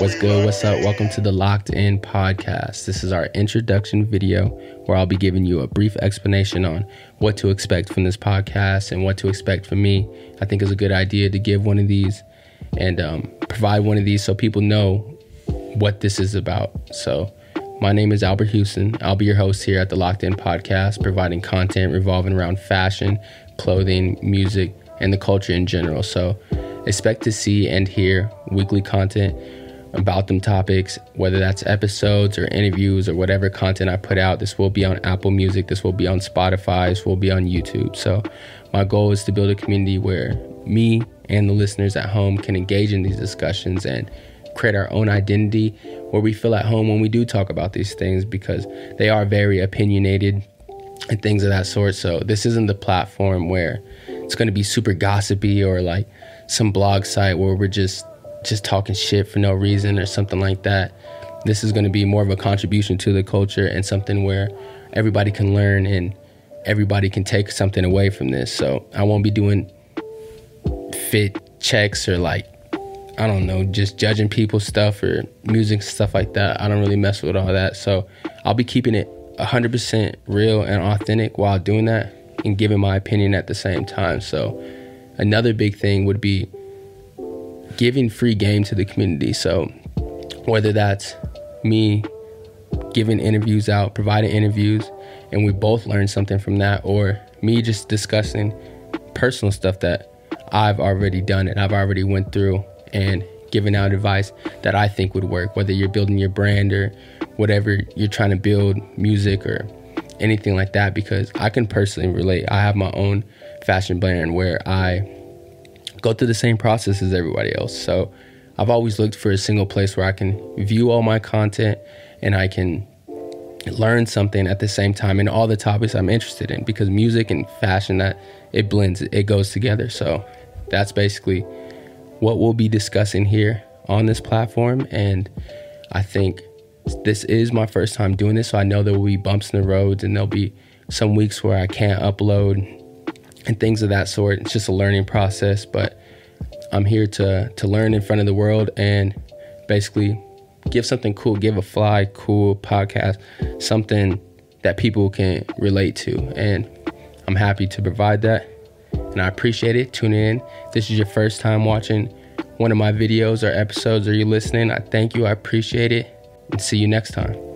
What's good? What's up? Welcome to the Locked In Podcast. This is our introduction video where I'll be giving you a brief explanation on what to expect from this podcast and what to expect from me. I think it's a good idea to give one of these and um, provide one of these so people know what this is about. So, my name is Albert Houston. I'll be your host here at the Locked In Podcast, providing content revolving around fashion, clothing, music, and the culture in general. So, expect to see and hear weekly content about them topics, whether that's episodes or interviews or whatever content I put out. This will be on Apple Music, this will be on Spotify, this will be on YouTube. So, my goal is to build a community where me and the listeners at home can engage in these discussions and create our own identity where we feel at home when we do talk about these things because they are very opinionated and things of that sort. So, this isn't the platform where it's going to be super gossipy or like some blog site where we're just just talking shit for no reason or something like that. This is going to be more of a contribution to the culture and something where everybody can learn and everybody can take something away from this. So I won't be doing fit checks or like I don't know, just judging people's stuff or music stuff like that. I don't really mess with all that. So I'll be keeping it 100% real and authentic while doing that and giving my opinion at the same time. So another big thing would be giving free game to the community. So whether that's me giving interviews out, providing interviews, and we both learn something from that, or me just discussing personal stuff that I've already done and I've already went through and giving out advice that I think would work, whether you're building your brand or whatever you're trying to build, music or anything like that, because I can personally relate. I have my own fashion brand where I go through the same process as everybody else. So I've always looked for a single place where I can view all my content and I can learn something at the same time in all the topics I'm interested in because music and fashion that it blends it goes together so that's basically what we'll be discussing here on this platform and I think this is my first time doing this so I know there will be bumps in the roads and there'll be some weeks where I can't upload and things of that sort. It's just a learning process, but I'm here to to learn in front of the world and basically give something cool, give a fly cool podcast, something that people can relate to. And I'm happy to provide that. And I appreciate it. Tune in. This is your first time watching one of my videos or episodes or you listening. I thank you. I appreciate it. And see you next time.